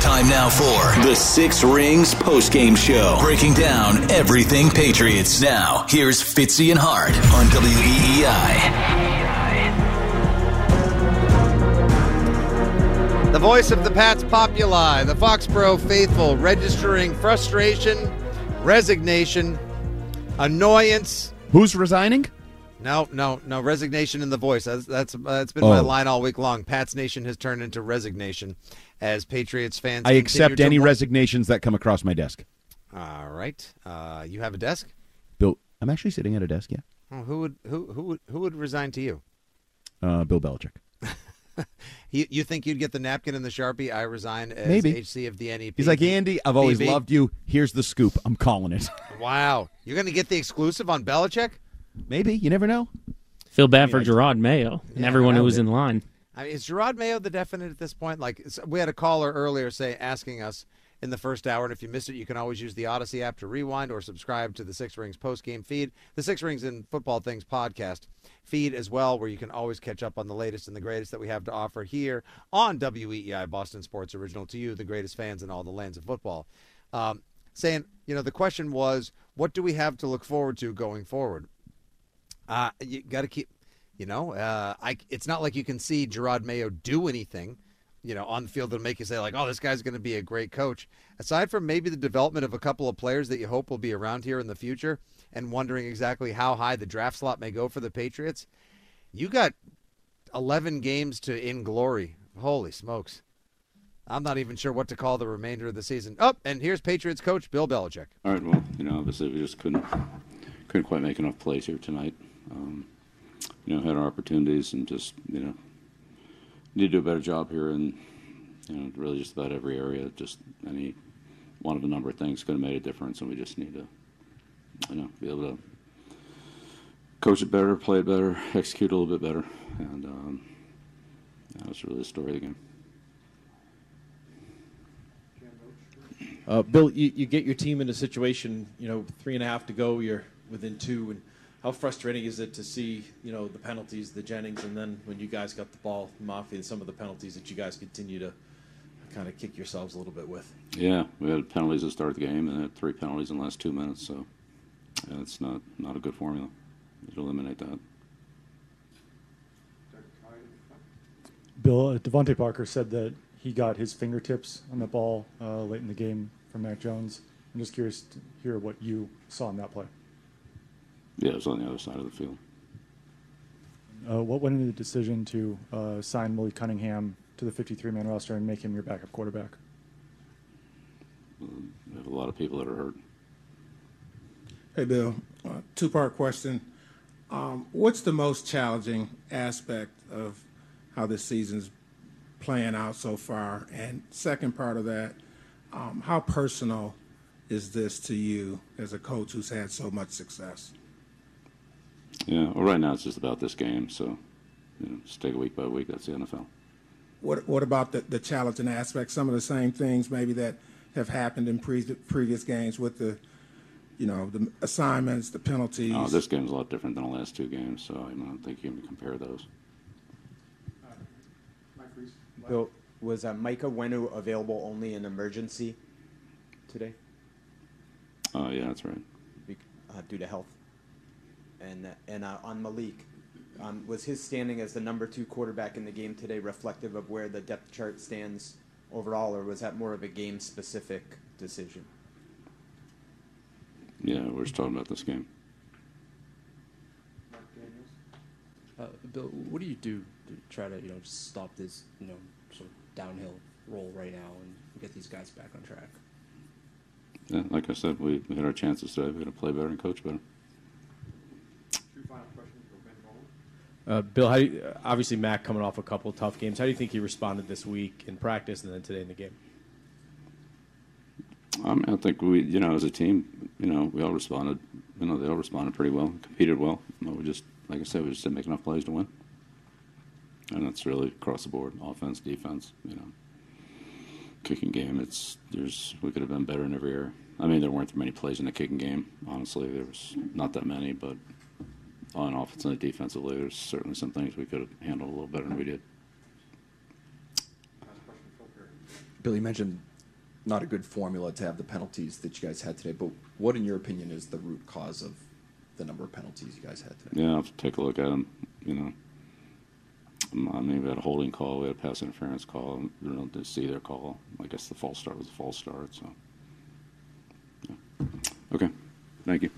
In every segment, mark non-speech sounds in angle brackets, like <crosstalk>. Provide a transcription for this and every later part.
Time now for the Six Rings postgame show, breaking down everything Patriots. Now, here's Fitzy and Hart on E WEEI. The voice of the Pats Populi, the Foxborough faithful, registering frustration, resignation, annoyance. Who's resigning? No, no, no. Resignation in the voice. That's that's that's been my Oh. line all week long. Pats Nation has turned into resignation as Patriots fans. I accept any resignations that come across my desk. All right. Uh, you have a desk. Bill, I'm actually sitting at a desk. Yeah, Oh, who would who who would who would resign to you? uh, Bill Belichick. <laughs> You, you think you'd get the napkin and the sharpie? I resign as Maybe. HC of the NEP. He's like Andy. I've always PB. loved you. Here's the scoop. I'm calling it. Wow, you're going to get the exclusive on Belichick? Maybe you never know. Feel bad for Gerard Mayo and Yeah, everyone who was in line. I mean, is Gerard Mayo the definite at this point? Like we had a caller earlier say asking us in the first hour, and if you missed it, you can always use the Odyssey app to rewind or subscribe to the Six Rings post game feed, the Six Rings and Football Things podcast feed as well, where you can always catch up on the latest and the greatest that we have to offer here on WEEI Boston Sports Original to you, the greatest fans in all the lands of football. Um, saying, you know, the question was, what do we have to look forward to going forward? Uh, you got to keep, you know, uh, I, it's not like you can see Gerard Mayo do anything, you know, on the field that'll make you say like, oh, this guy's going to be a great coach. Aside from maybe the development of a couple of players that you hope will be around here in the future, and wondering exactly how high the draft slot may go for the Patriots, you got 11 games to in glory. Holy smokes. I'm not even sure what to call the remainder of the season. Oh, and here's Patriots coach Bill Belichick. All right. Well, you know, obviously we just couldn't couldn't quite make enough plays here tonight. Um, you know, had our opportunities and just you know need to do a better job here and you know really just about every area. Just any one of a number of things could have made a difference, and we just need to you know be able to coach it better, play it better, execute a little bit better, and um, that was really the story of the game. Uh, Bill, you, you get your team in a situation, you know, three and a half to go, you're within two, and how frustrating is it to see, you know, the penalties, the Jennings, and then when you guys got the ball, Mafi, and some of the penalties that you guys continue to kind of kick yourselves a little bit with? Yeah, we had penalties at the start of the game, and had three penalties in the last two minutes. So yeah, it's not not a good formula. We need to eliminate that. Bill, uh, DeVante Parker said that he got his fingertips on the ball uh, late in the game from Mac Jones. I'm just curious to hear what you saw in that play. Yeah, it was on the other side of the field. Uh, what went into the decision to uh, sign Malik Cunningham to the 53-man roster and make him your backup quarterback? We have a lot of people that are hurt. Hey, Bill. Uh, two part question. Um, what's the most challenging aspect of how this season's playing out so far? And second part of that, um, how personal is this to you as a coach who's had so much success? Yeah, well, right now it's just about this game. So you know, just take it week by week. That's the NFL. What, what about the, the challenging aspect? Some of the same things maybe that have happened in pre- previous games with the, you know, the assignments, the penalties. Uh, this game's a lot different than the last two games, so I don't think you can compare those. mike Bill, was uh, Mike Onwenu available only in emergency today Oh, yeah, that's right. Uh, due to health? And uh, and uh, on Malik, um, was his standing as the number two quarterback in the game today reflective of where the depth chart stands overall, or was that more of a game specific decision? Yeah, we're just talking about this game. Uh, Bill, what do you do to try to you know stop this you know sort of downhill roll right now and get these guys back on track? Yeah, like I said, we, we had our chances today. We got to play better and coach better. Uh, Bill, how do you, obviously Mac coming off a couple tough games. How do you think he responded this week in practice and then today in the game? I, mean, I think we, you know, as a team, you know, we all responded. You know, they all responded pretty well, competed well. We just, like I said, we just didn't make enough plays to win. And that's really across the board, offense, defense. You know, kicking game. It's there's we could have been better in every area. I mean, there weren't that many plays in the kicking game. Honestly, there was not that many, but on offense and defensively, there's certainly some things we could have handled a little better than we did. Bill, you mentioned not a good formula to have the penalties that you guys had today, but what, in your opinion, is the root cause of the number of penalties you guys had today? Yeah, I'll to take a look at them. You know, Um, I mean, we had a holding call, we had a pass interference call. We don't see their call. I guess the false start was a false start. So, yeah. okay, thank you.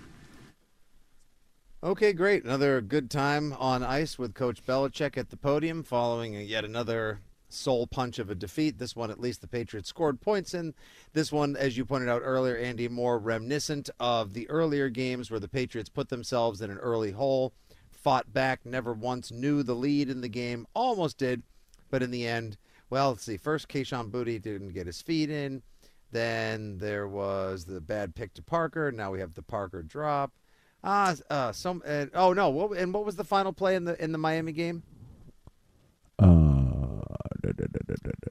Okay, great. Another good time on ice with Coach Belichick at the podium following yet another soul punch of a defeat. This one, at least, the Patriots scored points in. This one, as you pointed out earlier, Andy, more reminiscent of the earlier games where the Patriots put themselves in an early hole, fought back, never once knew the lead in the game, almost did, but in the end, well, let's see. First, Kayshon Boutte didn't get his feet in. Then there was the bad pick to Parker. Now we have the Parker drop. Ah, uh, some. Uh, oh no! What, and what was the final play in the in the Miami game?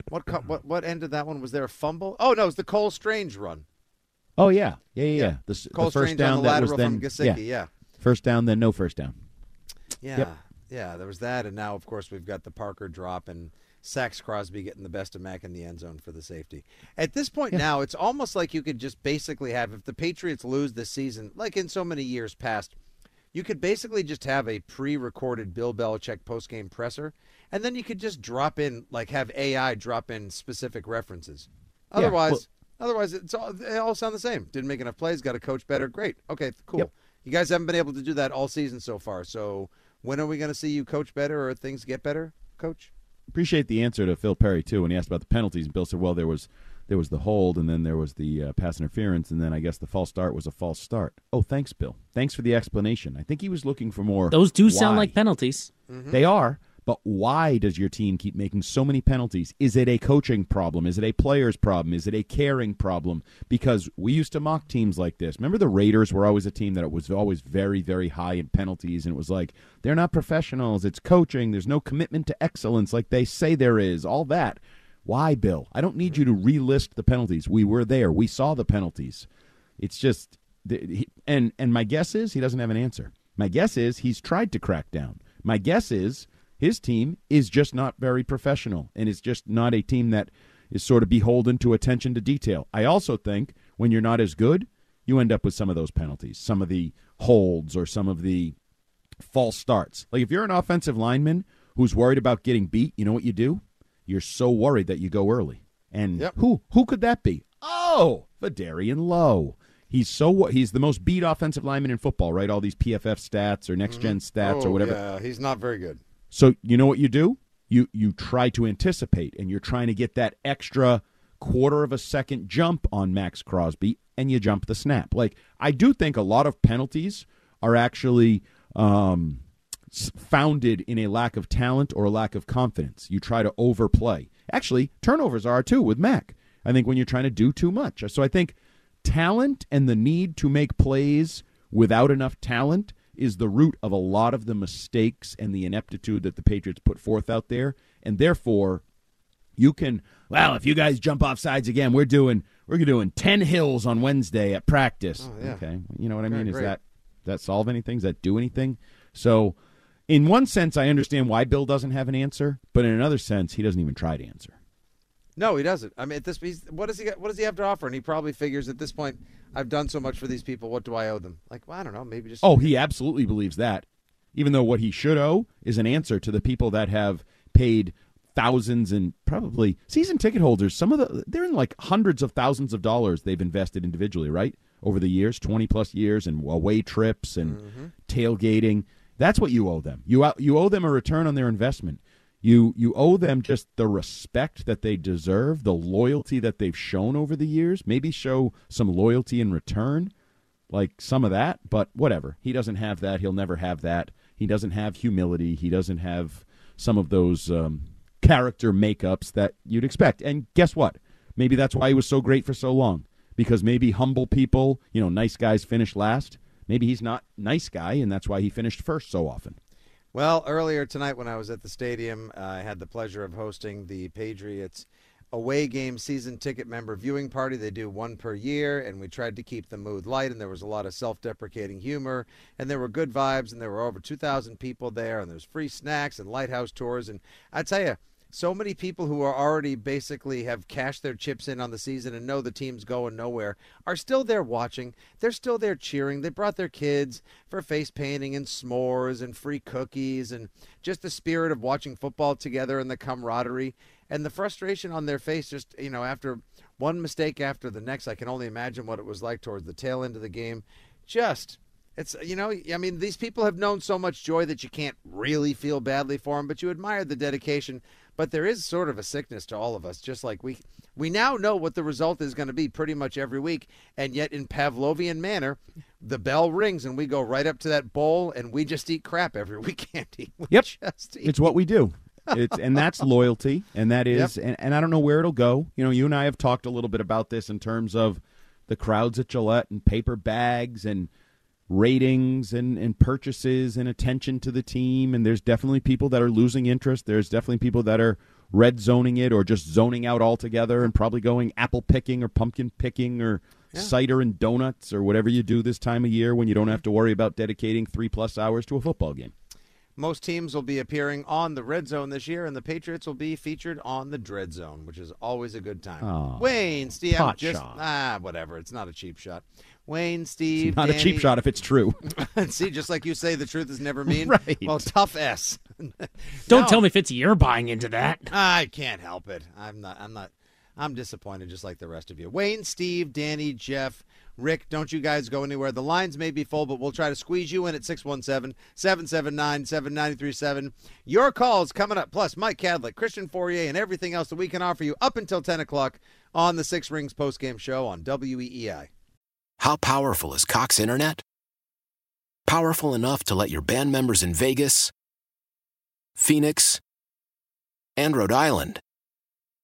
What co- what what ended that one? Was there a fumble? Oh no, it was the Cole Strange run. Oh yeah, yeah, yeah. yeah. The, Cole the first Strange down on the that was then from Gesicki, yeah. First down, then no first down. Yeah, Yep. yeah. There was that, and now of course we've got the Parker drop and Maxx Crosby getting the best of Mac in the end zone for the safety. At this point now, it's almost like you could just basically have if the Patriots lose this season, like in so many years past, you could basically just have a pre-recorded Bill Belichick post-game presser, and then you could just drop in like have AI drop in specific references. Yeah, Otherwise, well- otherwise it's all they all sound the same. Didn't make enough plays, got to coach better. Great. Okay, cool. You guys haven't been able to do that all season so far. So when are we going to see you coach better or things get better, coach? Appreciate the answer to Phil Perry too when he asked about the penalties. And Bill said, "Well, there was there was the hold, and then there was the uh, pass interference, and then I guess the false start was a false start." Oh, thanks, Bill. Thanks for the explanation. I think he was looking for more. Those do sound like penalties. They are. But why does your team keep making so many penalties? Is it a coaching problem? Is it a player's problem? Is it a caring problem? Because we used to mock teams like this. Remember, the Raiders were always a team that was always very, very high in penalties, and it was like they're not professionals. It's coaching. There's no commitment to excellence like they say there is. All that. Why, Bill? I don't need you to relist the penalties. We were there. We saw the penalties. It's just, and and my guess is he doesn't have an answer. My guess is he's tried to crack down. My guess is his team is just not very professional and is just not a team that is sort of beholden to attention to detail. I also think when you're not as good, you end up with some of those penalties, some of the holds or some of the false starts. Like if you're an offensive lineman who's worried about getting beat, you know what you do? You're so worried that you go early. And who who could that be? Oh, Vederian Lowe. He's so he's the most beat offensive lineman in football, right? All these PFF stats or next gen mm-hmm. stats or Oh, whatever. Yeah, he's not very good. So you know what you do? You you try to anticipate and you're trying to get that extra quarter of a second jump on Maxx Crosby and you jump the snap. Like I do think a lot of penalties are actually um, founded in a lack of talent or a lack of confidence. You try to overplay. Actually, turnovers are too with Mac. I think when you're trying to do too much. So I think talent and the need to make plays without enough talent is the root of a lot of the mistakes and the ineptitude that the Patriots put forth out there. And therefore, you can well, if you guys jump off sides again, we're doing we're doing ten hills on Wednesday at practice. Oh, yeah. Okay, you know what I mean? Is great. that that solve anything? Does that do anything? So, in one sense, I understand why Bill doesn't have an answer, but in another sense, he doesn't even try to answer. No, he doesn't. I mean, at this, he's, what does he what does he have to offer? And he probably figures at this point, I've done so much for these people. What do I owe them? Like, well, I don't know. Maybe just Oh, he absolutely believes that. Even though what he should owe is an answer to the people that have paid thousands and probably season ticket holders. Some of the they're in like hundreds of thousands of dollars they've invested individually, right? Over the years, twenty plus years, and away trips and Mm-hmm. tailgating. That's what you owe them. You you owe them a return on their investment. You you owe them just the respect that they deserve, the loyalty that they've shown over the years. Maybe show some loyalty in return, like some of that. But whatever. He doesn't have that. He'll never have that. He doesn't have humility. He doesn't have some of those um, character makeups that you'd expect. And guess what? Maybe that's why he was so great for so long. Because maybe humble people, you know, nice guys finish last. Maybe he's not nice guy, and that's why he finished first so often. Well, earlier tonight when I was at the stadium, uh, I had the pleasure of hosting the Patriots away game season ticket member viewing party. They do one per year, and we tried to keep the mood light, and there was a lot of self deprecating humor, and there were good vibes, and there were over 2,000 people there, and there's free snacks and lighthouse tours. And I tell you, so many people who are already basically have cashed their chips in on the season and know the team's going nowhere are still there watching. They're still there cheering. They brought their kids for face painting and s'mores and free cookies and just the spirit of watching football together and the camaraderie and the frustration on their face just, you know, after one mistake after the next. I can only imagine what it was like towards the tail end of the game. Just it's you know I mean these people have known so much joy that you can't really feel badly for them, but you admire the dedication. But there is sort of a sickness to all of us, just like we we now know what the result is going to be pretty much every week, and yet in Pavlovian manner, the bell rings and we go right up to that bowl and we just eat crap every <laughs> week, Andy. We Yep. It's what we do. It's and that's <laughs> loyalty, and that is, Yep. and, and I don't know where it'll go. You know, you and I have talked a little bit about this in terms of the crowds at Gillette and paper bags and ratings and, and purchases and attention to the team. And there's definitely people that are losing interest. There's definitely people that are red zoning it or just zoning out altogether and probably going apple picking or pumpkin picking or cider and donuts or whatever you do this time of year when you don't have to worry about dedicating three plus hours to a football game. Most teams will be appearing on the red zone this year, and the Patriots will be featured on the dread zone, which is always a good time. Aw. Wayne, Steve, I'm Pot just shot. ah, whatever. It's not a cheap shot. Wayne, Steve, It's not a cheap shot if it's true. <laughs> <laughs> See, just like you say, the truth is never mean. Right. Well, tough S. <laughs> Don't No. tell me, Fitzy, you're buying into that. I can't help it. I'm not. I'm not. I'm disappointed, just like the rest of you. Wayne, Steve, Danny, Jeff, Rick, don't you guys go anywhere. The lines may be full, but we'll try to squeeze you in at 617 779 7937. Your calls coming up, plus Mike Kadlick, Christian Fauria, and everything else that we can offer you up until 10 o'clock on the Six Rings postgame show on WEEI. How powerful is Cox Internet? Powerful enough to let your band members in Vegas, Phoenix, and Rhode Island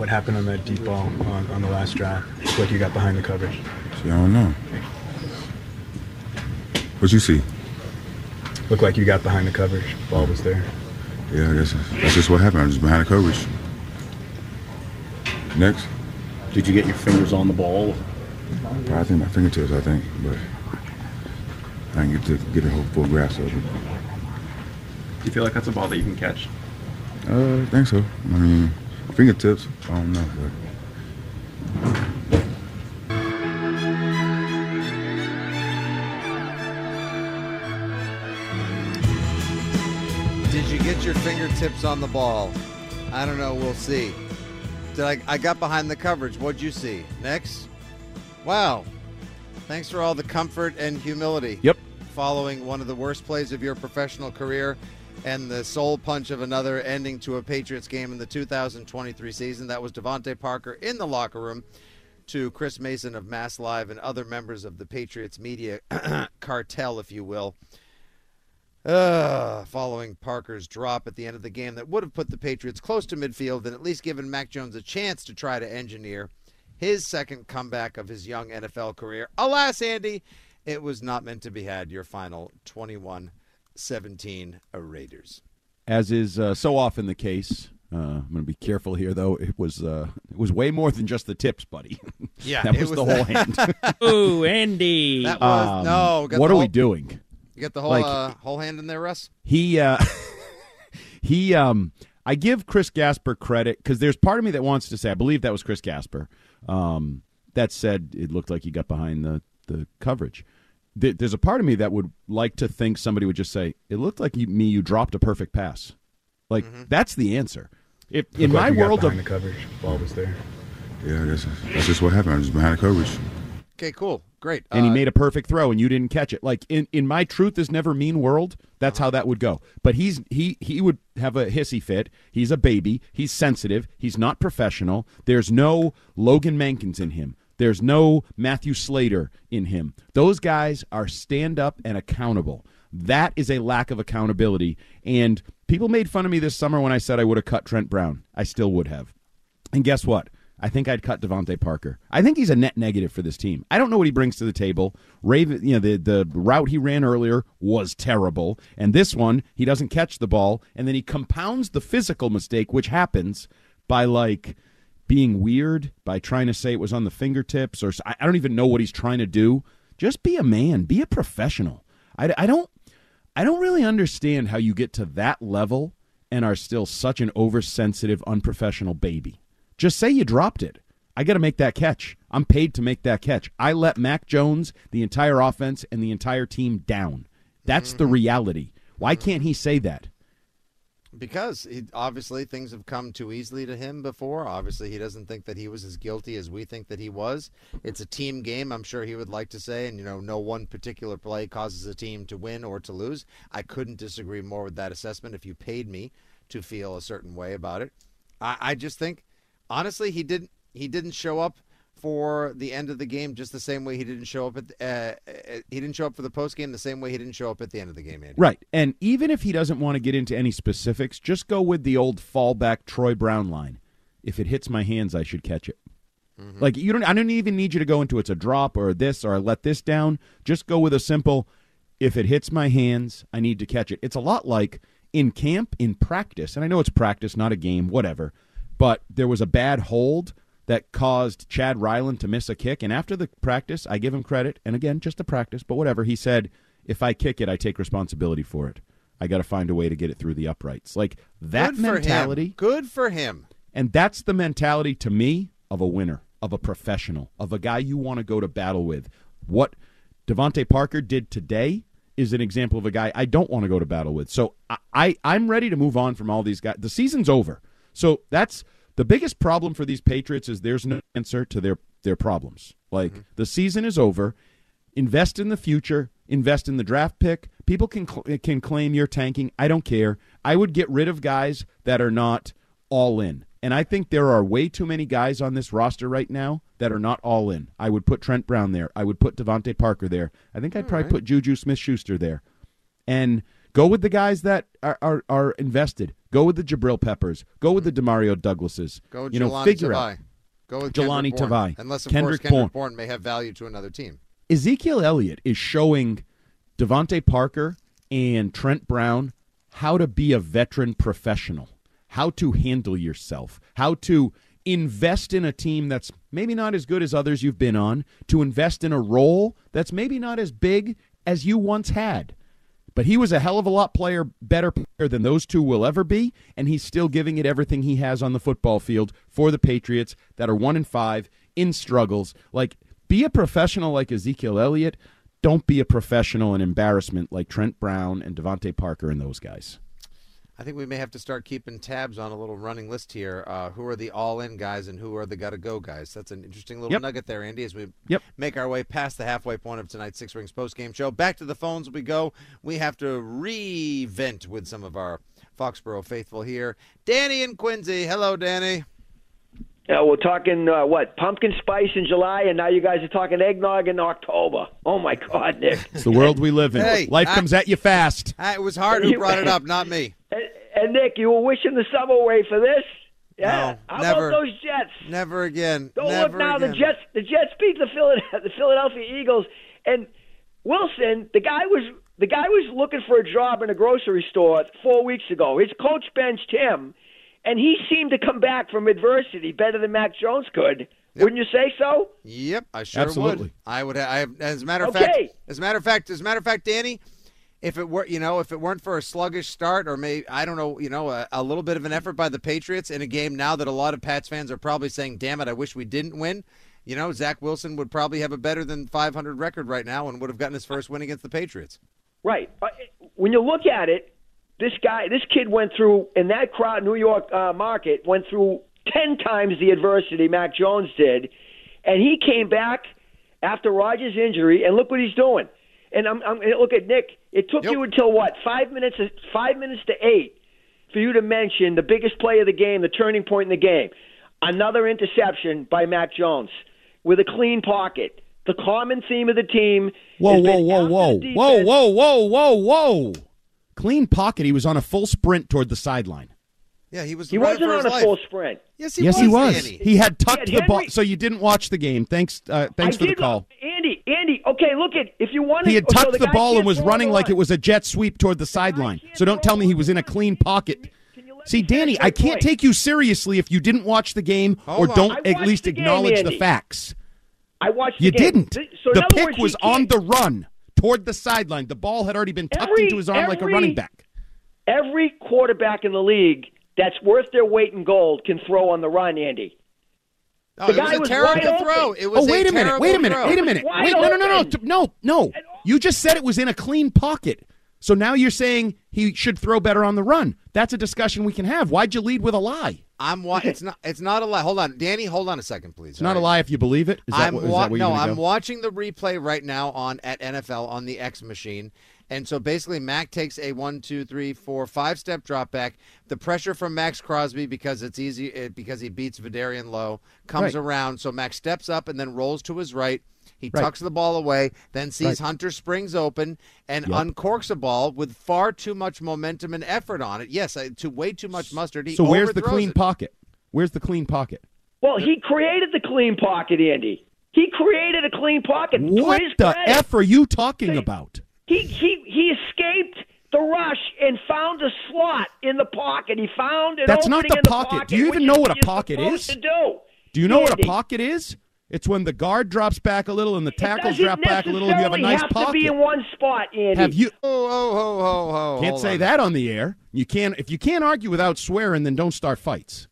What happened on that deep ball on, on the last drive? What you got behind the coverage. See, I don't know. What you see? Looked like you got behind the coverage. Ball was there. Yeah, I guess that's just what happened. I was just behind the coverage. Next. Did you get your fingers on the ball? I think my fingertips, I think, but I didn't get to get a whole full grasp of it. Do you feel like that's a ball that you can catch? Uh, I think so. I mean, fingertips, I don't know, but Did you get your fingertips on the ball? I don't know. We'll see. Did I? I got behind the coverage. What'd you see? Next. Wow. Thanks for all the comfort and humility. Yep. Following one of the worst plays of your professional career and the soul punch of another ending to a Patriots game in the 2023 season. That was DeVante Parker in the locker room to Chris Mason of Mass Live and other members of the Patriots media <clears throat> cartel, if you will. Uh, following Parker's drop at the end of the game that would have put the Patriots close to midfield and at least given Mac Jones a chance to try to engineer his second comeback of his young NFL career. Alas, Andy, it was not meant to be had. Your final 21 17 Raiders. As is uh, so often the case, uh, I'm going to be careful here, though. It was uh, it was way more than just the tips, buddy. <laughs> Yeah, that it was, was the the- whole hand. <laughs> <laughs> Ooh, Andy. That was Um, no. got what are whole- we doing? You got the whole Like- uh, whole hand in there, Russ. He uh he um I give Chris Gasper credit because there's part of me that wants to say I believe that was Chris Gasper. Um that said it looked like he got behind the the coverage. There- There's a part of me that would like to think somebody would just say it looked like you, me you dropped a perfect pass. Like that's the answer. If Looked in like my world of behind the coverage. Ball was there. yeah, that's that's just what happened. I was just behind the coverage. Okay, cool, great. and he Uh, made a perfect throw and you didn't catch it. Like in, in my truth is never mean world, that's how that would go. But he's he he would have a hissy fit. He's a baby. He's sensitive. He's not professional. There's no Logan Mankins in him. There's no Matthew Slater in him. Those guys are stand up and accountable. That is a lack of accountability. And people made fun of me this summer when I said I would have cut Trent Brown. I still would have. And guess what? I think I'd cut DeVante Parker. I think he's a net negative for this team. I don't know what he brings to the table. Raven, you know, the the route he ran earlier was terrible, and this one he doesn't catch the ball, and then he compounds the physical mistake, which happens by like being weird, by trying to say it was on the fingertips, or I don't even know what he's trying to do. Just be a man, be a professional. I, I don't I don't really understand how you get to that level and are still such an oversensitive, unprofessional baby. Just say you dropped it. I got to make that catch. I'm paid to make that catch. I let Mac Jones, the entire offense, and the entire team down. That's the mm-hmm. reality. Why can't he say that? Because he, obviously things have come too easily to him before. Obviously, he doesn't think that he was as guilty as we think that he was. It's a team game. I'm sure he would like to say, and you know, no one particular play causes a team to win or to lose. I couldn't disagree more with that assessment. If you paid me to feel a certain way about it, I, I just think, honestly, he didn't. He didn't show up for the end of the game just the same way he didn't show up at. The, uh, uh, he didn't show up for the post game the same way he didn't show up at the end of the game. Andy. Right. And even if he doesn't want to get into any specifics, just go with the old fallback Troy Brown line. If it hits my hands, I should catch it. Like you don't I don't even need you to go into it's a drop or this or I let this down. Just go with a simple if it hits my hands, I need to catch it. It's a lot like in camp, in practice, and I know it's practice, not a game, whatever. But there was a bad hold that caused Chad Ryland to miss a kick. And after the practice, I give him credit. And again, just a practice, but whatever. He said, if I kick it, I take responsibility for it. I got to find a way to get it through the uprights. Like that Good for mentality. Good for him. And that's the mentality to me of a winner, of a professional, of a guy you want to go to battle with. What DeVante Parker did today is an example of a guy I don't want to go to battle with. So I, I I'm ready to move on from all these guys. The season's over. So that's the biggest problem for these Patriots is there's no answer to their their problems. Like mm-hmm. the season is over. Invest in the future. Invest in the draft pick. People can cl- can claim you're tanking. I don't care. I would get rid of guys that are not all in. And I think there are way too many guys on this roster right now that are not all in. I would put Trent Brown there. I would put DeVante Parker there. I think I'd probably put Juju Smith Schuster there. And go with the guys that are, are, are invested. Go with the Jabril Peppers. Go with the Demario Douglases. Go with you know, Jahlani figure Tavai. out. Go with Jahlani Kendrick. Tavai. Unless, of Kendrick course, Kendrick Bourne. Bourne may have value to another team. Ezekiel Elliott is showing DeVante Parker and Trent Brown how to be a veteran professional, how to handle yourself, how to invest in a team that's maybe not as good as others you've been on, to invest in a role that's maybe not as big as you once had. But he was a hell of a lot player, better player than those two will ever be, and he's still giving it everything he has on the football field for the Patriots that are one and five in struggles. Like, be a professional like Ezekiel Elliott. Don't be a professional and embarrassment like Trent Brown and DeVante Parker and those guys. I think we may have to start keeping tabs on a little running list here. Uh, who are the all-in guys and who are the gotta-go guys? That's an interesting little Yep. nugget there, Andy. As we Yep. make our way past the halfway point of tonight's Six Rings post-game show, back to the phones we go. We have to re-vent with some of our Foxborough faithful here. Danny and Quincy. Hello, Danny. Yeah, we're talking uh, what pumpkin spice in July, and now you guys are talking eggnog in October. Oh my God, Nick! It's the world we live in. Hey, Life I- comes at you fast. Uh, it was hard who brought it up, not me. And, and Nick, you were wishing the summer away for this. Yeah. No, How never. about those Jets? Never again. Don't Never look now. again. The Jets, the Jets beat the Philadelphia, <laughs> the Philadelphia Eagles, and Wilson, the guy was the guy was looking for a job in a grocery store four weeks ago. His coach benched him, and he seemed to come back from adversity better than Mac Jones could. Wouldn't you say so? Yep, I sure Absolutely. would. I would. I have, as a matter of Okay. fact, as a matter of fact, as a matter of fact, Danny, if it were, you know, if it weren't for a sluggish start or maybe I don't know, you know, a, a little bit of an effort by the Patriots in a game now that a lot of Pats fans are probably saying, "Damn it, I wish we didn't win." You know, Zach Wilson would probably have a better than 500 record right now and would have gotten his first win against the Patriots. Right. Uh, When you look at it, this guy, this kid went through in that crowd, New York uh, market, went through ten times the adversity Mac Jones did, and he came back after Rodgers' injury, and look what he's doing. And I'm, I'm look at Nick. It took you until what five minutes? Five minutes to eight for you to mention the biggest play of the game, the turning point in the game. Another interception by Mac Jones with a clean pocket. The common theme of the team. Whoa, whoa, whoa, whoa, whoa, whoa, whoa, whoa, whoa! Clean pocket. He was on a full sprint toward the sideline. Yeah, he was. He running wasn't for on a life. full sprint. Yes, he yes, was. he was. Danny. He had tucked He had the ball. So you didn't watch the game. Thanks, uh, thanks I for the call. Andy, Andy, okay, look at if you want to. He had so tucked the ball and was running like it was a jet sweep toward the sideline. So don't tell me he was in a clean pocket. See, Danny, I can't point? take you seriously if you didn't watch the game or Hold on. don't at least the game, acknowledge the facts. I watched the You game. didn't. So the pick words, was on the run toward the sideline. The ball had already been tucked Every- into his arm like a running back. Every quarterback in the league that's worth their weight in gold can throw on the run, Andy. Oh, the it guy was a terrible wide open. throw. It was Oh, wait a, minute. Wait a minute. throw. Wait a minute. Wait, no, no, no, no. open. No, no. You just said it was in a clean pocket. So now you're saying he should throw better on the run. That's a discussion we can have. Why'd you lead with a lie? I'm wa- It's not. It's not a lie. Hold on, Danny. Hold on a second, please. It's not a lie if you believe it. Is that, I'm what- is wa- that where you're no. I'm go? watching the replay right now on at NFL on the X machine, and so basically Mac takes a one, two, three, four, five step drop back. The pressure from Maxx Crosby because it's easy uh, because he beats Vederian Lowe comes Right. around. So Max steps up and then rolls to his right. He Right. tucks the ball away, then sees Right. Hunter springs open and Yep. uncorks a ball with far too much momentum and effort on it. Yes, uh, to way too much mustard. He So where's the clean it. pocket? Where's the clean pocket? Well, he created the clean pocket, Andy. He created a clean pocket. To What the credit. f are you talking about? He he he escaped the rush and found a slot in the pocket. He found an That's not the in the pocket. Do you even know what a pocket is? To do. Do you know what a pocket is? It's when the guard drops back a little and the tackles Doesn't drop back a little, and you have a nice have pocket. to be in one spot, Andy. Have you? Oh, oh, oh, oh, oh. Can't say on. that on the air. You can't. If you can't argue without swearing, then don't start fights.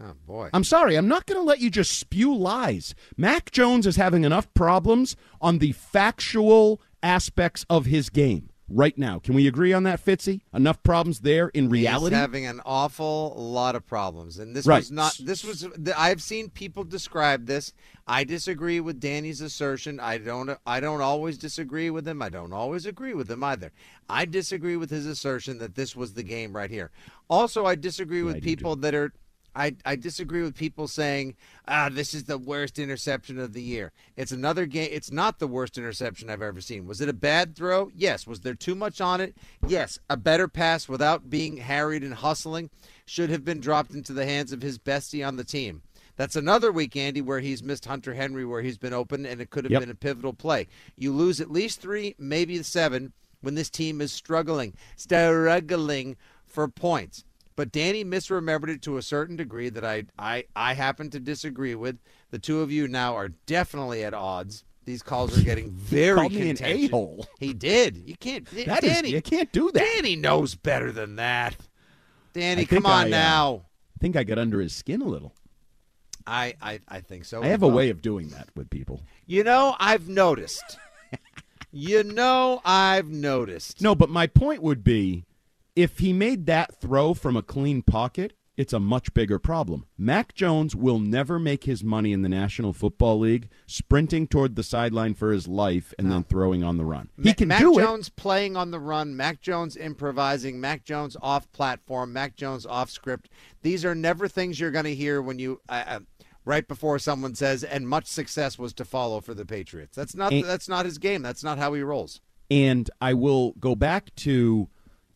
Oh boy. I'm sorry. I'm not going to let you just spew lies. Mac Jones is having enough problems on the factual aspects of his game right now. Can we agree on that, Fitzy? Enough problems there in reality. He's having an awful lot of problems, and this Right. was not. This was. I've seen people describe this. I disagree with Danny's assertion. I don't. I don't always disagree with him. I don't always agree with him either. I disagree with his assertion that this was the game right here. Also, I disagree with people that are. I, I disagree with people saying, ah, this is the worst interception of the year. It's another game. It's not the worst interception I've ever seen. Was it a bad throw? Yes. Was there too much on it? Yes. A better pass without being harried and hustling should have been dropped into the hands of his bestie on the team. That's another week, Andy, where he's missed Hunter Henry, where he's been open, and it could have Yep. been a pivotal play. You lose at least three, maybe seven when this team is struggling, struggling for points. But Danny misremembered it to a certain degree that I, I, I happen to disagree with. The two of you now are definitely at odds. These calls are getting <laughs> very called me an contentious. a-hole. He did. You can't. That is- Danny, you can't do that. Danny knows better than that. Danny, come on I, uh, now. I think I got under his skin a little. I, I, I think so. I have a way of doing that with people. You know, I've noticed. <laughs> you know, I've noticed. No, but my point would be if he made that throw from a clean pocket, it's a much bigger problem. Mac Jones will never make his money in the National Football League sprinting toward the sideline for his life and then throwing on the run. He Ma- can Mac do Jones playing on the run, Mac Jones improvising, Mac Jones off platform, Mac Jones off script. These are never things you're going to hear when you uh, uh, right before someone says and much success was to follow for the Patriots. That's not And- that's not his game. That's not how he rolls. And I will go back to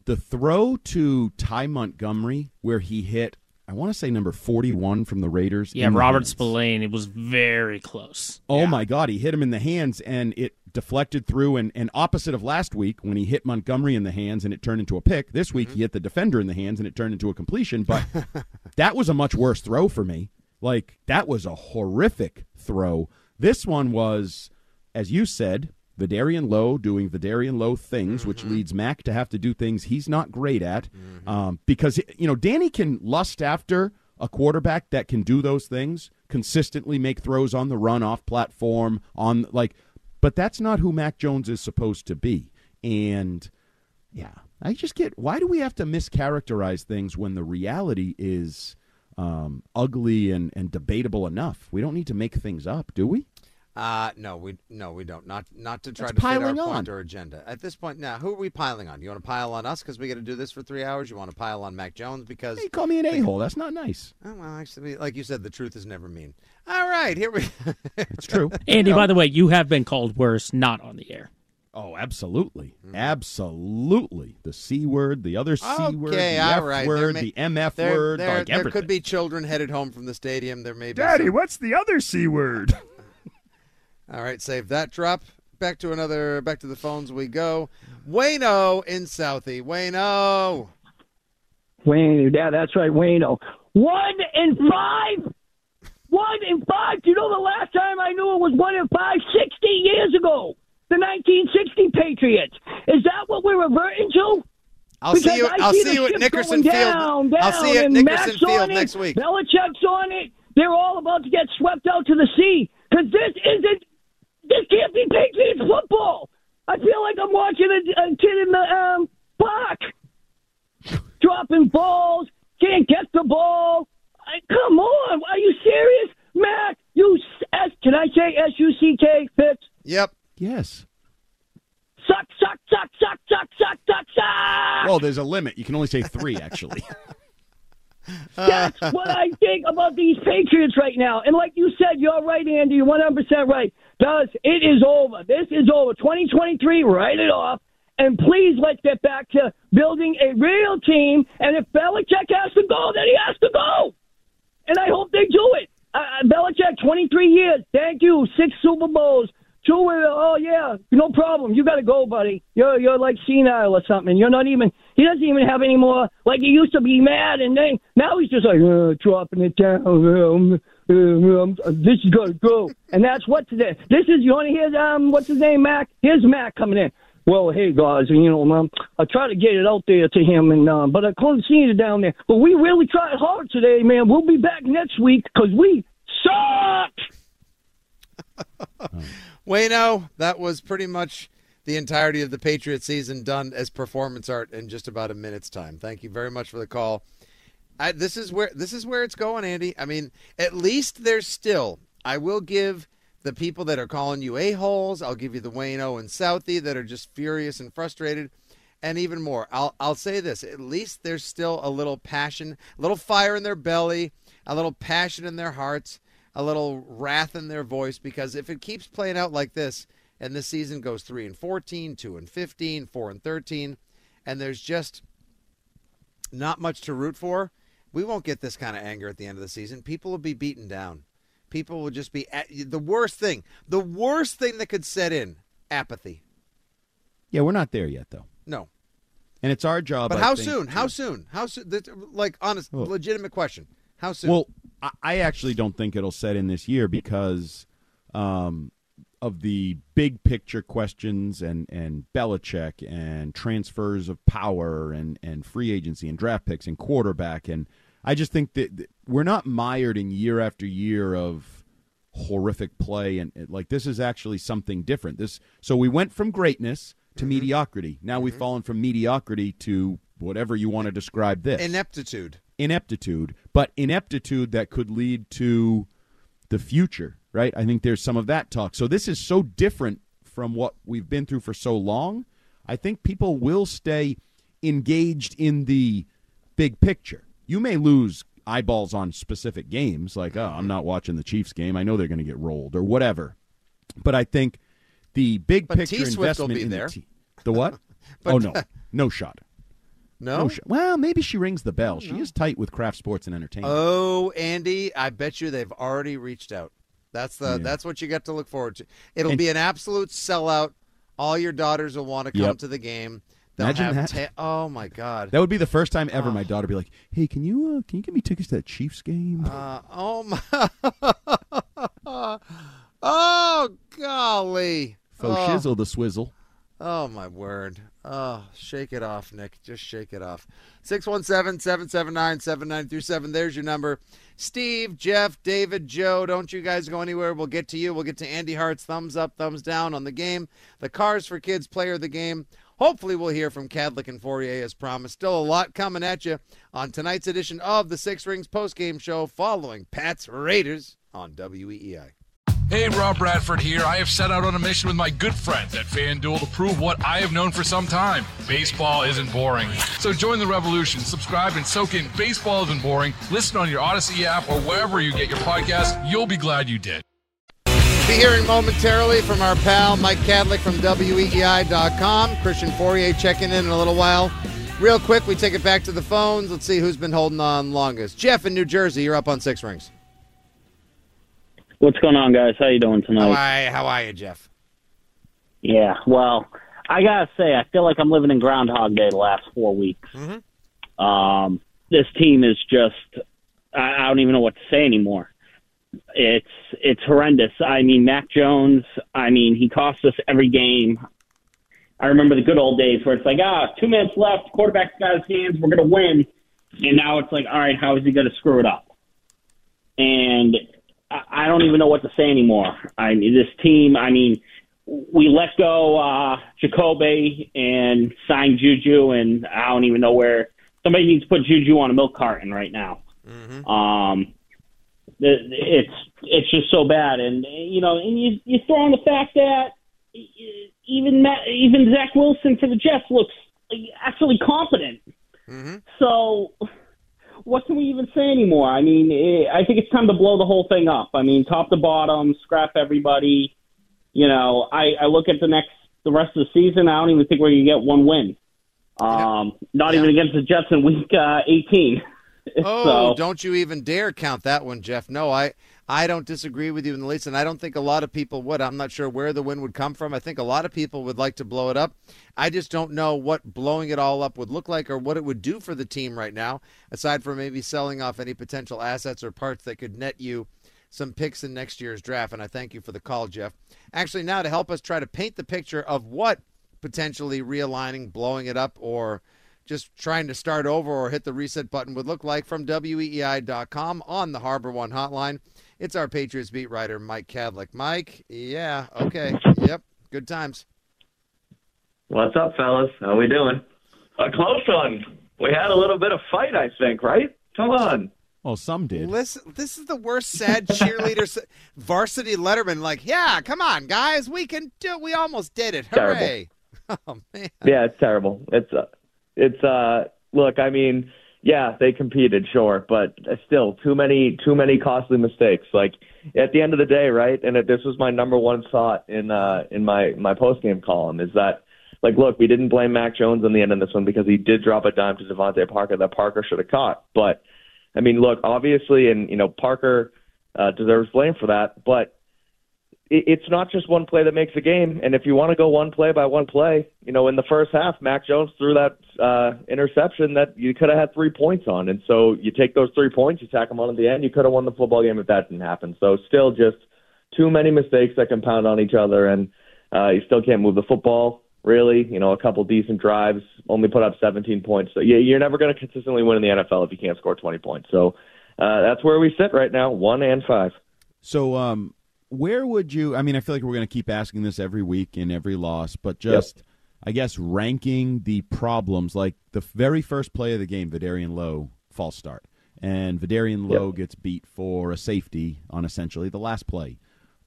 the throw to Ty Montgomery where he hit, I want to say number 41 from the Raiders. Yeah, the Robert hands. Spillane. It was very close. Oh my God, he hit him in the hands and it deflected through. And, and opposite of last week when he hit Montgomery in the hands and it turned into a pick, this week mm-hmm. he hit the defender in the hands and it turned into a completion. But <laughs> that was a much worse throw for me. Like, that was a horrific throw. This one was, as you said, Vederian Lowe doing Vederian Lowe things, which leads Mac to have to do things he's not great at. Um, because, you know, Danny can lust after a quarterback that can do those things, consistently make throws on the run, off platform, on like, but that's not who Mac Jones is supposed to be. And yeah, I just get why do we have to mischaracterize things when the reality is um, ugly and, and debatable enough? We don't need to make things up, do we? Uh no, we no, we don't. Not not to try That's to fit our piling point on. or agenda. At this point now, who are we piling on? You want to pile on us because we got to do this for three hours? You want to pile on Mac Jones because You call me an a hole. That's not nice. Oh, well, actually, like you said, the truth is never mean. All right, here we. <laughs> It's true. <laughs> Andy, by the way, you have been called worse, not on the air. Oh, absolutely, absolutely. The c word, the other c word, the all f right. word, may- the mf there- word, there, like there everything. could be children headed home from the stadium. There may be. Daddy, some- what's the other c word? <laughs> All right, save that drop. Back to another. Back to the phones we go. Wayno in Southie. Wayno. Wayne, yeah, that's right, Wayno. One in five? One in five? Do you know the last time I knew it was one in five? 60 years ago. The 1960 Patriots. Is that what we're reverting to? I'll see you- I'll see the you at Nickerson Field. Down, I'll see you at Nickerson Field it, next week. Belichick's on it. They're all about to get swept out to the sea. Because this isn't, this can't be Patriots football. I feel like I'm watching a, a kid in the um, park dropping balls, can't get the ball. I, come on, are you serious, Mac? You s can I say S U C K Fitz? Yep. Yes. Suck, suck, suck, suck, suck, suck, suck, suck. Well, there's a limit. You can only say three, actually. <laughs> <laughs> That's what I think about these Patriots right now. And like you said, you're right, Andy. You're 100% right. Does it is over. This is over. 2023, write it off. And please let's get back to building a real team. And if Belichick has to go, then he has to go. And I hope they do it. Uh, uh, Belichick, 23 years. Thank you. Six Super Bowls. Two. Uh, oh yeah, no problem. You got to go, buddy. You're you're like senile or something. You're not even. He doesn't even have any more. Like he used to be mad, and then now he's just like uh, dropping it down. Um, um, this is gonna go, and that's what today. This is. You want to hear? Um, what's his name? Mac. Here's Mac coming in. Well, hey guys, you know, um, I try to get it out there to him, and um, but I couldn't see it down there. But we really tried hard today, man. We'll be back next week because we suck. <laughs> Wayno, that was pretty much the entirety of the Patriot season done as performance art in just about a minute's time. Thank you very much for the call. I, this is where this is where it's going, Andy. I mean, at least there's still. I will give the people that are calling you a holes. I'll give you the Wayno and Southie that are just furious and frustrated, and even more. I'll I'll say this: at least there's still a little passion, a little fire in their belly, a little passion in their hearts, a little wrath in their voice. Because if it keeps playing out like this, and this season goes three and 14, 2 and 15, 4 and 13, and there's just not much to root for, we won't get this kind of anger at the end of the season. People will be beaten down. People will just be at, the worst thing. The worst thing that could set in apathy. Yeah, we're not there yet, though, No. and it's our job. But how soon? How soon? How soon? Like, honest, legitimate question. How soon? Well, I, I actually don't think it'll set in this year because um, of the big picture questions and and Belichick and transfers of power and and free agency and draft picks and quarterback and I just think that that we're not mired in year after year of horrific play and and, like this is actually something different. This so we went from greatness to mm-hmm. mediocrity. Now we've mm-hmm. fallen from mediocrity to whatever you want to describe this ineptitude. ineptitude, but ineptitude that could lead to the future, right? I think there's some of that talk. So this is so different from what we've been through for so long. I think people will stay engaged in the big picture. You may lose eyeballs on specific games, like, oh, I'm not watching the Chiefs game. I know they're going to get rolled or whatever. But I think the big But picture T-Swift will be in there. the, te- the what? <laughs> Oh no, no shot. No? shot. Well, maybe she rings the bell. She is tight with Kraft sports and entertainment. Oh, Andy, I bet you they've already reached out. That's the Yeah. that's what you get to look forward to. It'll And- be an absolute sellout. All your daughters will want to come Yep. to the game. They'll Imagine have that. ta- oh my god. That would be the first time ever my daughter be like, "Hey, can you uh, can you get me tickets to that Chiefs game?" Uh, oh my. <laughs> oh golly. Faux oh. shizzle the swizzle. Oh my word. Oh, shake it off, Nick. Just shake it off. 617-779-7937. There's your number. Steve, Jeff, David, Joe, don't you guys go anywhere. We'll get to you. We'll get to Andy Hart's thumbs up, thumbs down on the game. The Cars for Kids player of the game. Hopefully we'll hear from Kadlick and Fauria as promised. Still a lot coming at you on tonight's edition of the Six Rings postgame show following Pat's Raiders on WEEI. Hey, Rob Bradford here. I have set out on a mission with my good friends at FanDuel to prove what I have known for some time baseball isn't boring. So join the revolution, subscribe, and soak in Baseball Isn't Boring. Listen on your Audacy app or wherever you get your podcast. You'll be glad you did. Be hearing momentarily from our pal Mike Kadlick from WEEI.com. Christian Fauria checking in in a little while. Real quick, we take it back to the phones. Let's see who's been holding on longest. Jeff in New Jersey, you're up on six rings. What's going on, guys? How you doing How tonight? are, how are you, Jeff? Yeah, well, I gotta say, I feel like I'm living in Groundhog Day the last four weeks. Mm-hmm. Um, this team is just, I, I don't even know what to say anymore. It's it's horrendous. I mean, Mac Jones. I mean, he costs us every game. I remember the good old days where it's like, ah, two minutes left, quarterback's got his hands, we're gonna win, and now it's like, all right, how is he gonna screw it up? And I I don't even know what to say anymore. I mean, this team. I mean, we let go uh, Jacoby and signed Juju, and I don't even know where. Somebody needs to put Juju on a milk carton right now. Um, the- it's it's just so bad, and you know, and you you throw in the fact that even Matt, even Zach Wilson for the Jets looks actually competent. mhm So, what can we even say anymore? I mean, eh, I think it's time to blow the whole thing up. I mean, top to bottom, scrap everybody. You know, I, I look at the next, the rest of the season. I don't even think we're gonna get one win. Um, not even against the Jets in Week uh, 18. <laughs> Oh, so, don't you even dare count that one, Jeff. No, I I don't disagree with you in the least, and I don't think a lot of people would. I'm not sure where the win would come from. I think a lot of people would like to blow it up. I just don't know what blowing it all up would look like or what it would do for the team right now, aside from maybe selling off any potential assets or parts that could net you some picks in next year's draft. And I thank you for the call, Jeff. Actually, now to help us try to paint the picture of what potentially realigning, blowing it up, or just trying to start over or hit the reset button would look like from WEEI.com on the Harbor One hotline. It's our Patriots beat writer, Mike Cadlick. Mike, yeah, okay, yep, good times. What's up, fellas? How we doing? A close one. We had a little bit of fight, I think, right? Come on. Well, some did. Listen, this is the worst sad cheerleader, <laughs> varsity Letterman. Like, yeah, come on, guys, we can do. We almost did it. Terrible. <laughs> Oh man. Yeah, it's terrible. It's uh, it's uh. Look, I mean, yeah, they competed, sure, but still, too many too many costly mistakes. Like at the end of the day, right? And this was my number one thought in uh in my my post game column is that. Like, look, we didn't blame Mac Jones in the end of this one because he did drop a dime to DeVante Parker that Parker should have caught. But I mean, look, obviously, and you know, Parker uh, deserves blame for that. But it's not just one play that makes a game. And if you want to go one play by one play, you know, in the first half, Mac Jones threw that uh, interception that you could have had three points on. And so you take those three points, you tack them on at the end, you could have won the football game if that didn't happen. So still just too many mistakes that compound on each other, and uh, you still can't move the football. Really, you know, a couple decent drives, only put up 17 points. So yeah, you're never going to consistently win in the NFL if you can't score 20 points. So uh, that's where we sit right now, one and five. So, um, where would you? I mean, I feel like we're going to keep asking this every week in every loss, but just, yep. I guess, ranking the problems. Like the very first play of the game, Vederian Lowe false start, and Vederian Lowe yep. gets beat for a safety on essentially the last play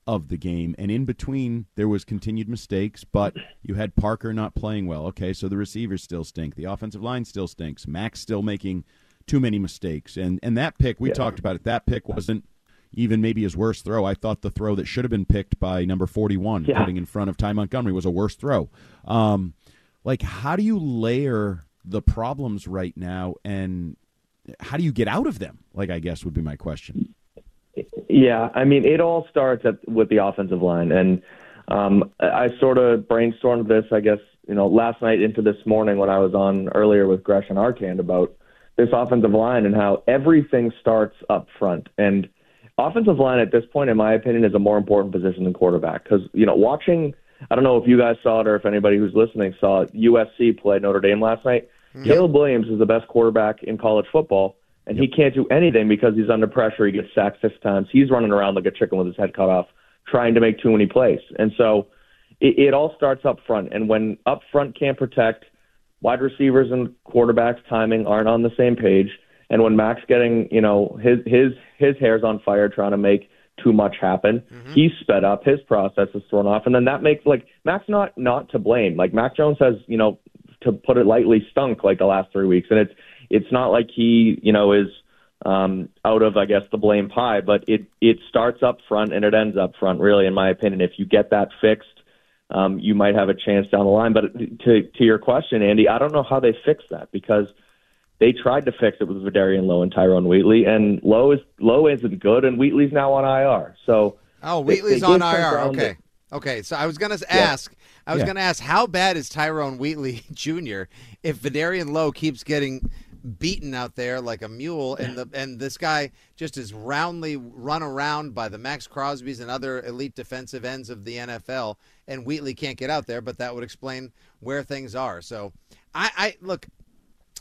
of the game. And in between, there was continued mistakes, but you had Parker not playing well. Okay, so the receivers still stink. The offensive line still stinks. Mac's still making too many mistakes. And and that pick, we yeah. talked about it. That pick wasn't even maybe his worst throw. I thought the throw that should have been picked by number 41, yeah. putting in front of Ty Montgomery, was a worse throw. Um, like, how do you layer the problems right now, and how do you get out of them? Like, I guess would be my question. Yeah, I mean, it all starts at, with the offensive line, and um, I sort of brainstormed this, I guess, you know, last night into this morning when I was on earlier with Gresh and Arcand about this offensive line and how everything starts up front. And offensive line at this point, in my opinion, is a more important position than quarterback because you know, watching. I don't know if you guys saw it or if anybody who's listening saw it. USC play Notre Dame last night. Yep. Caleb Williams is the best quarterback in college football and he can't do anything because he's under pressure. He gets sacked six times. He's running around like a chicken with his head cut off, trying to make too many plays. And so it, it all starts up front. And when up front can't protect, wide receivers and quarterbacks timing aren't on the same page. And when Mac's getting, you know, his his his hair's on fire trying to make too much happen, mm-hmm. he's sped up, his process is thrown off, and then that makes like Mac's not not to blame. Like Mac Jones has, you know, to put it lightly, stunk like the last three weeks, and it's it's not like he, you know, is um, out of, I guess, the blame pie, but it it starts up front and it ends up front. Really, in my opinion, if you get that fixed, um, you might have a chance down the line. But to to your question, Andy, I don't know how they fix that because they tried to fix it with Vederian Lowe and Tyrone Wheatley, and Lowe is Lowe isn't good, and Wheatley's now on IR. So oh, Wheatley's on IR. Okay. Okay, so I was going to ask, yeah. I was yeah. going to ask, how bad is Tyrone Wheatley <laughs> Jr. if Vederian Lowe keeps getting beaten out there like a mule, and the and this guy just is roundly run around by the Maxx Crosby's and other elite defensive ends of the NFL, and Wheatley can't get out there, but that would explain where things are. So, I, I look.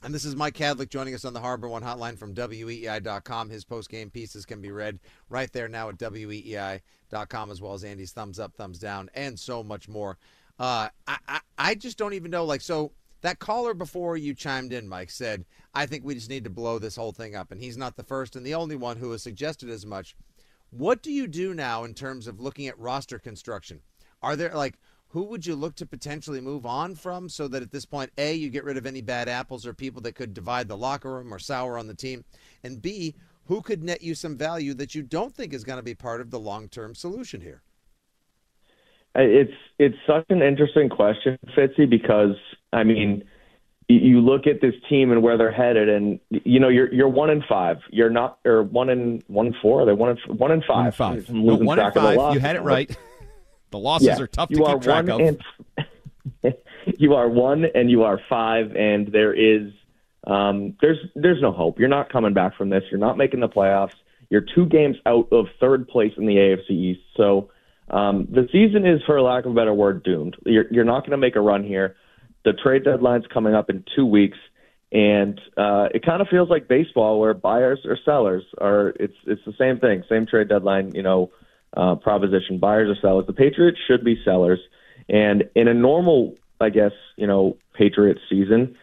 And this is Mike Kadlick joining us on the Harbor One hotline from WEEI.com. His post game pieces can be read right there now at WEEI.com, as well as Andy's thumbs up, thumbs down, and so much more. Uh, I, I, I just don't even know. Like, so that caller before you chimed in, Mike, said, I think we just need to blow this whole thing up. And he's not the first and the only one who has suggested as much. What do you do now in terms of looking at roster construction? Are there, like, who would you look to potentially move on from so that at this point, A, you get rid of any bad apples or people that could divide the locker room or sour on the team? And B, who could net you some value that you don't think is going to be part of the long term solution here? It's it's such an interesting question, Fitzy, because I mean, you look at this team and where they're headed, and you know you're you're one in five. You're not or one in one four. They're one in one in five. One in five. No, one in five. You had it right. <laughs> The losses yeah, are tough to keep track of. And, <laughs> you are one and you are five, and there is um, there's there's no hope. You're not coming back from this. You're not making the playoffs. You're two games out of third place in the AFC East. So um, the season is, for lack of a better word, doomed. You're, you're not going to make a run here. The trade deadline's coming up in two weeks, and uh, it kind of feels like baseball, where buyers or sellers are. It's it's the same thing, same trade deadline, you know, uh, proposition. Buyers or sellers. The Patriots should be sellers, and in a normal, I guess, you know, Patriots season,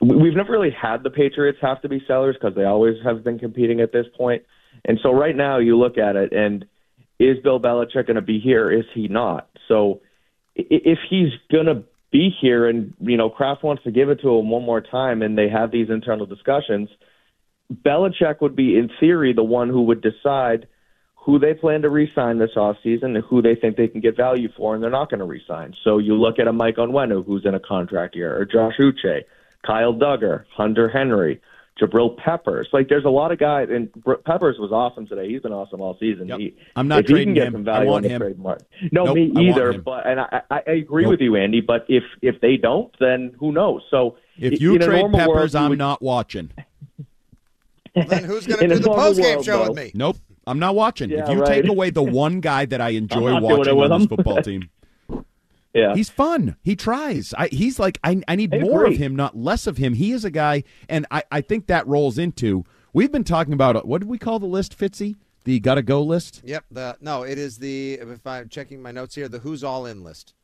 we've never really had the Patriots have to be sellers because they always have been competing at this point. And so right now, you look at it and is Bill Belichick going to be here? Is he not? So if he's going to be here and, you know, Kraft wants to give it to him one more time and they have these internal discussions, Belichick would be, in theory, the one who would decide who they plan to re-sign this offseason and who they think they can get value for, and they're not going to re-sign. So you look at a Mike Onwenu who's in a contract year, or Josh Uche, Kyle Dugger, Hunter Henry, Jabril Peppers. Like there's a lot of guys, and Br- Peppers was awesome today. He's been awesome all season. He, I'm not if he trading can get him. some I value want on him. trade. No, Nope, me either. him. But and I, I I agree Nope. with you, Andy. But if if they don't, then who knows? So If you in a trade normal Peppers, world, I'm would- not watching. Then who's going <laughs> to do the normal post game show though. with me? Nope, I'm not watching. Yeah, if you right. take away the <laughs> one guy that I enjoy not doing it watching with on this football <laughs> team, Yeah. he's fun. He tries. I, he's like I, I need I more of him, not less of him. He is a guy, and I, I think that rolls into. We've been talking about uh, what did we call the list, Fitzy? The gotta go list. Yep. The no, it is the if I'm checking my notes here, the who's all in list.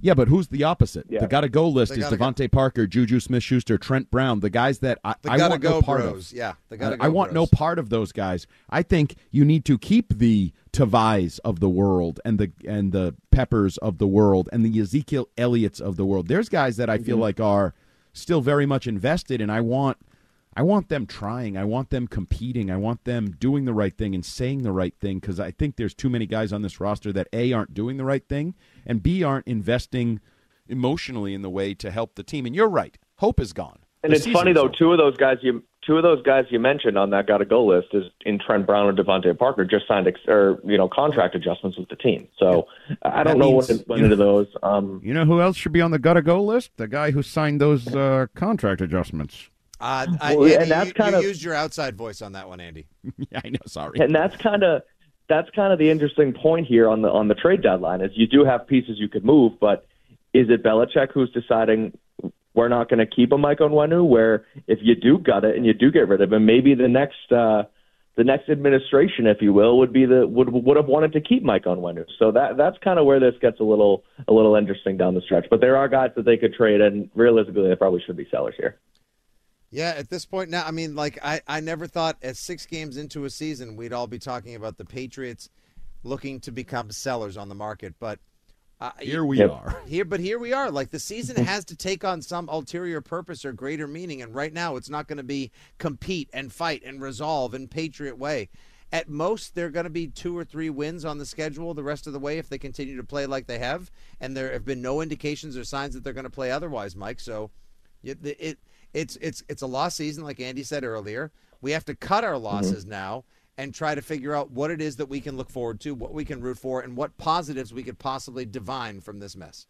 Yeah, but who's the opposite? Yeah. The gotta go list is gotta go- DeVante Parker, Juju Smith Schuster, Trent Brown, the guys that I, I want go no part bros. of. Yeah, the gotta I go want no part of those guys. I think you need to keep the Tavais of the world and the and the Peppers of the world and the Ezekiel Elliott's of the world. There's guys that I feel Mm-hmm. like are still very much invested, and I want I want them trying. I want them competing. I want them doing the right thing and saying the right thing because I think there's too many guys on this roster that a aren't doing the right thing and b aren't investing emotionally in the way to help the team. And you're right. Hope is gone. And The it's funny though, over. two of those guys you two of those guys you mentioned on that got to go list is in Trent Brown and DeVante Parker just signed ex- or you know contract adjustments with the team. So I don't That know means- what went into those. Um, You know who else should be on the gotta go list? The guy who signed those uh, contract adjustments. Uh, I, Well, Andy, and that's you, kind you of- used your outside voice on that one, Andy. <laughs> yeah, I know. Sorry. and that's kind of that's kind of the interesting point here on the on the trade deadline is you do have pieces you could move, but is it Belichick who's deciding we're not going to keep a Mike Onwenu? Where if you do gut it and you do get rid of him, maybe the next uh, the next administration, if you will, would be the would would have wanted to keep Mike Onwenu. So that that's kind of where this gets a little a little interesting down the stretch. But there are guys that they could trade, and realistically, they probably should be sellers here. Yeah, at this point now, I mean, like I, I never thought at six games into a season we'd all be talking about the Patriots looking to become sellers on the market, but uh, Here we Yep. are. <laughs> Here, but here we are. Like the season <laughs> has to take on some ulterior purpose or greater meaning, and right now it's not going to be compete and fight and resolve in Patriot way. At most, there are going to be two or three wins on the schedule the rest of the way if they continue to play like they have, and there have been no indications or signs that they're going to play otherwise, Mike. So, it, it it's it's it's a lost season, like Andy said earlier. We have to cut our mm-hmm. losses now and try to figure out what it is that we can look forward to, what we can root for, and what positives we could possibly divine from this mess.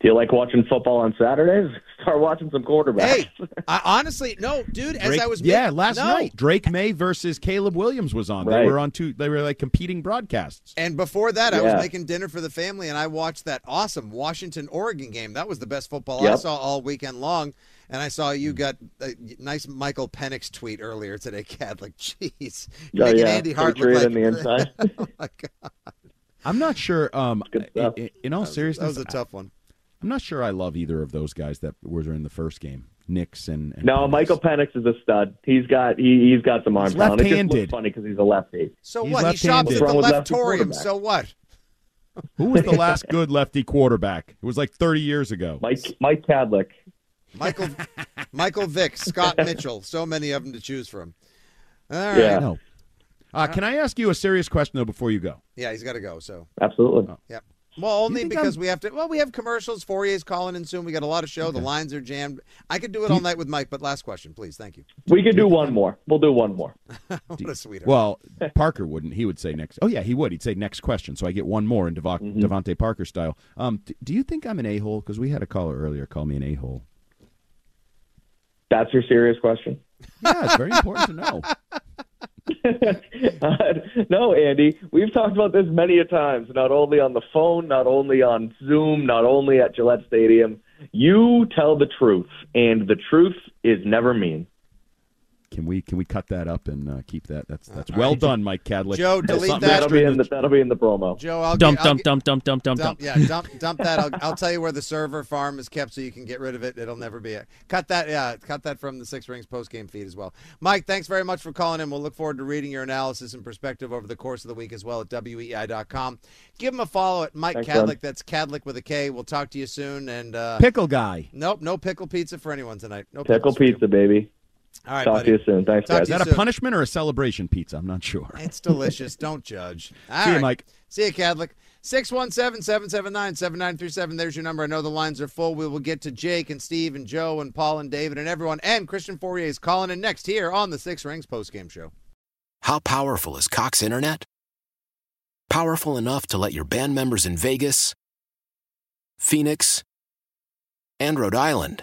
Do you like watching football on Saturdays? <laughs> Start watching some quarterbacks. Hey, I, honestly, no, dude. As Drake- I was, yeah, ma- last no. night Drake Maye versus Caleb Williams was on. They were on two. They were like competing broadcasts. And before that, I was making dinner for the family, and I watched that awesome Washington Oregon game. That was the best football I saw all weekend long. And I saw you got a nice Michael Penix tweet earlier today, <laughs> Cat. Like, jeez, Oh, making yeah. Andy Hart look Patriot like on the <laughs> inside. <laughs> oh my god, I'm not sure. Um, in, in all that seriousness, was a tough one. I'm not sure I love either of those guys that were in the first game. Knicks and, and No, Penix. Michael Penix is a stud. He's got he, he's got some arm He's talent. It just left-handed. looks funny because he's a lefty. So He's what? He shops left-handed. at What's the wrong with leftorium. So what? Who was the last good lefty quarterback? It was like 30 years ago. Mike Mike Kadlick. Michael, <laughs> Michael Vick, Scott Mitchell. So many of them to choose from. All right. Yeah. No. Uh, can I ask you a serious question though before you go? Yeah, he's got to go. So Absolutely. Yep. Well, only because I'm- we have to. Well, we have commercials. Fauria's calling in soon. We got a lot of show. The lines are jammed. I could do it all night with Mike, but last question, please. Thank you. We could do one more. We'll do one more. <laughs> what a sweetheart. Well, Parker wouldn't. He would say next. Oh yeah, he would. He'd say next question. So I get one more in Devo- Mm-hmm. DeVante Parker style. Um, d- do you think I'm an a hole? Because we had a caller earlier call me an a hole. That's your serious question. Yeah, it's very important to know. <laughs> Uh, no, Andy, we've talked about this many a times, not only on the phone, not only on Zoom, not only at Gillette Stadium. You tell the truth, and the truth is never mean. Can we can we cut that up and uh, keep that? That's that's well done, Mike Kadlick. Joe, delete that. That'll be in the that'll be in the promo. Joe, I'll Dump, get, I'll dump, get- dump, dump, dump, dump, dump. dump. Yeah, dump, dump that. I'll, I'll tell you where the server farm is kept, so you can get rid of it. It'll never be. A, cut that. Yeah, cut that from the Six Rings post game feed as well. Mike, thanks very much for calling in. We'll look forward to reading your analysis and perspective over the course of the week as well at weei.com. Give him a follow at Mike Thanks, Kadlick. bud. That's Kadlick with a K. We'll talk to you soon. And uh, Pickle guy. nope, no pickle pizza for anyone tonight. No Pickle pickles for you. pizza, baby. All right, Talk buddy. to you soon. Thanks, Talk guys. Is you that a punishment or a celebration pizza? I'm not sure. It's delicious. Don't judge. <laughs> All See you, right. Mike. See you, Kadlick. 617 779 7937. There's your number. I know the lines are full. We will get to Jake and Steve and Joe and Paul and David and everyone. And Christian Fauria is calling in next here on the Six Rings postgame show. How powerful is Cox Internet? Powerful enough to let your band members in Vegas, Phoenix, and Rhode Island